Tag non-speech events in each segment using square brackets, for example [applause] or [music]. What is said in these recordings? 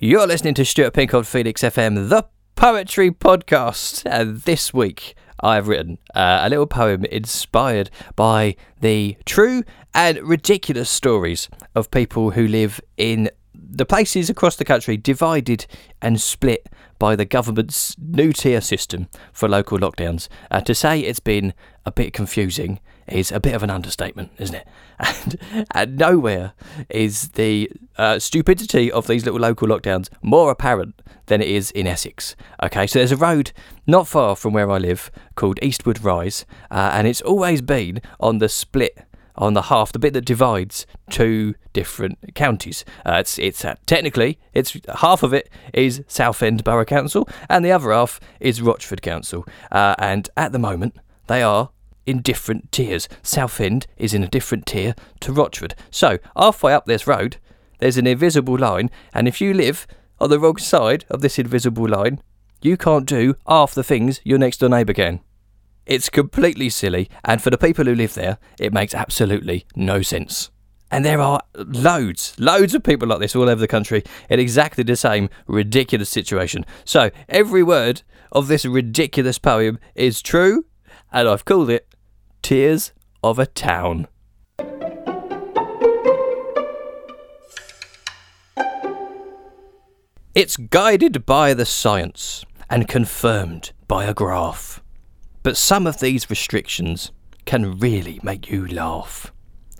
You're listening to Stuart Pink on Phoenix FM, the poetry podcast. And this week, I've written uh, a little poem inspired by the true and ridiculous stories of people who live in the places across the country divided and split by the government's new tier system for local lockdowns. Uh, to say it's been a bit confusing is a bit of an understatement, isn't it? [laughs] And, and nowhere is the uh, stupidity of these little local lockdowns more apparent than it is in Essex. Okay, so there's a road not far from where I live called Eastwood Rise, uh, and it's always been on the split on the half, the bit that divides two different counties. Uh, it's it's uh, technically it's half of it is Southend Borough Council, and the other half is Rochford Council. Uh, and at the moment, they are in different tiers. Southend is in a different tier to Rochford. So halfway up this road, there's an invisible line, and if you live on the wrong side of this invisible line, you can't do half the things your next door neighbour can. It's completely silly, and for the people who live there, it makes absolutely no sense. And there are loads, loads of people like this all over the country in exactly the same ridiculous situation. So every word of this ridiculous poem is true, and I've called it Tears of a Town. It's guided by the science and confirmed by a graph. But some of these restrictions can really make you laugh.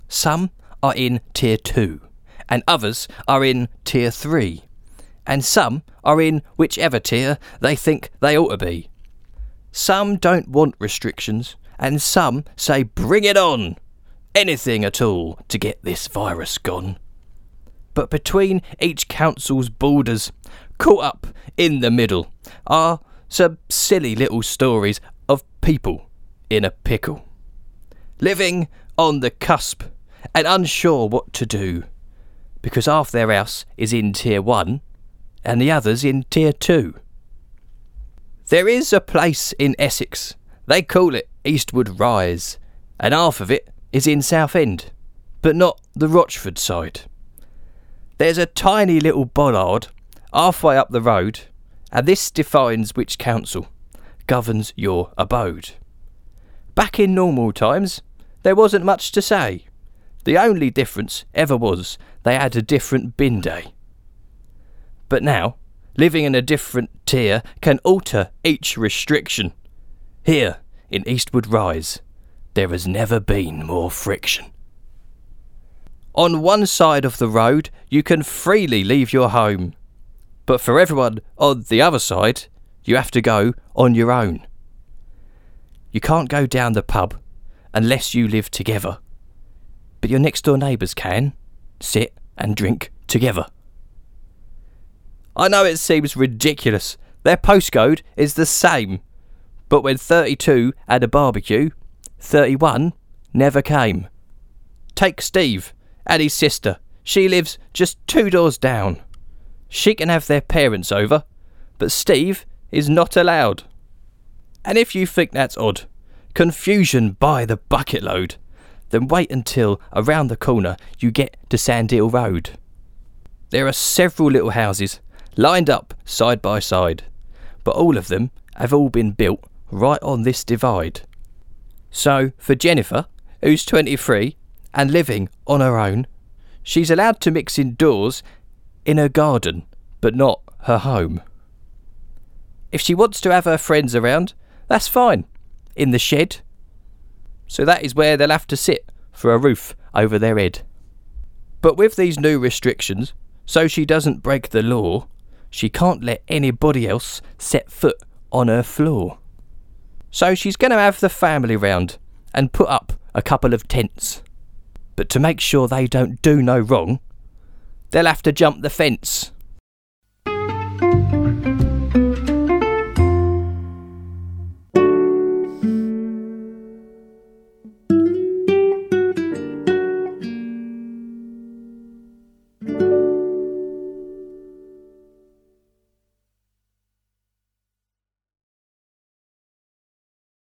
Some are in Tier 2, and others are in Tier 3, and some are in whichever tier they think they ought to be. Some don't want restrictions, and some say bring it on! Anything at all to get this virus gone. But between each council's borders, caught up in the middle, are some silly little stories of people in a pickle, living on the cusp and unsure what to do, because half their house is in Tier 1 and the others in Tier 2. There is a place in Essex, they call it Eastwood Rise, and half of it is in Southend, but not the Rochford side. There's a tiny little bollard halfway up the road, and this defines which council governs your abode. Back in normal times, there wasn't much to say. The only difference ever was they had a different bin day. But now, living in a different tier can alter each restriction. Here, in Eastwood Rise, there has never been more friction. On one side of the road, you can freely leave your home. But for everyone on the other side, you have to go on your own. You can't go down the pub unless you live together. But your next door neighbours can sit and drink together. I know it seems ridiculous. Their postcode is the same. But when 32 had a barbecue, 31 never came. Take Steve and his sister. She lives just two doors down. She can have their parents over, but Steve is not allowed. And if you think that's odd, confusion by the bucket load, then wait until around the corner you get to Sandhill Road. There are several little houses lined up side by side, but all of them have all been built right on this divide. So, for Jennifer, who's 23 and living on her own, she's allowed to mix indoors in her garden, but not her home. If she wants to have her friends around, that's fine. In the shed. So that is where they'll have to sit for a roof over their head. But with these new restrictions, so she doesn't break the law, she can't let anybody else set foot on her floor. So she's going to have the family round and put up a couple of tents. But to make sure they don't do no wrong, they'll have to jump the fence.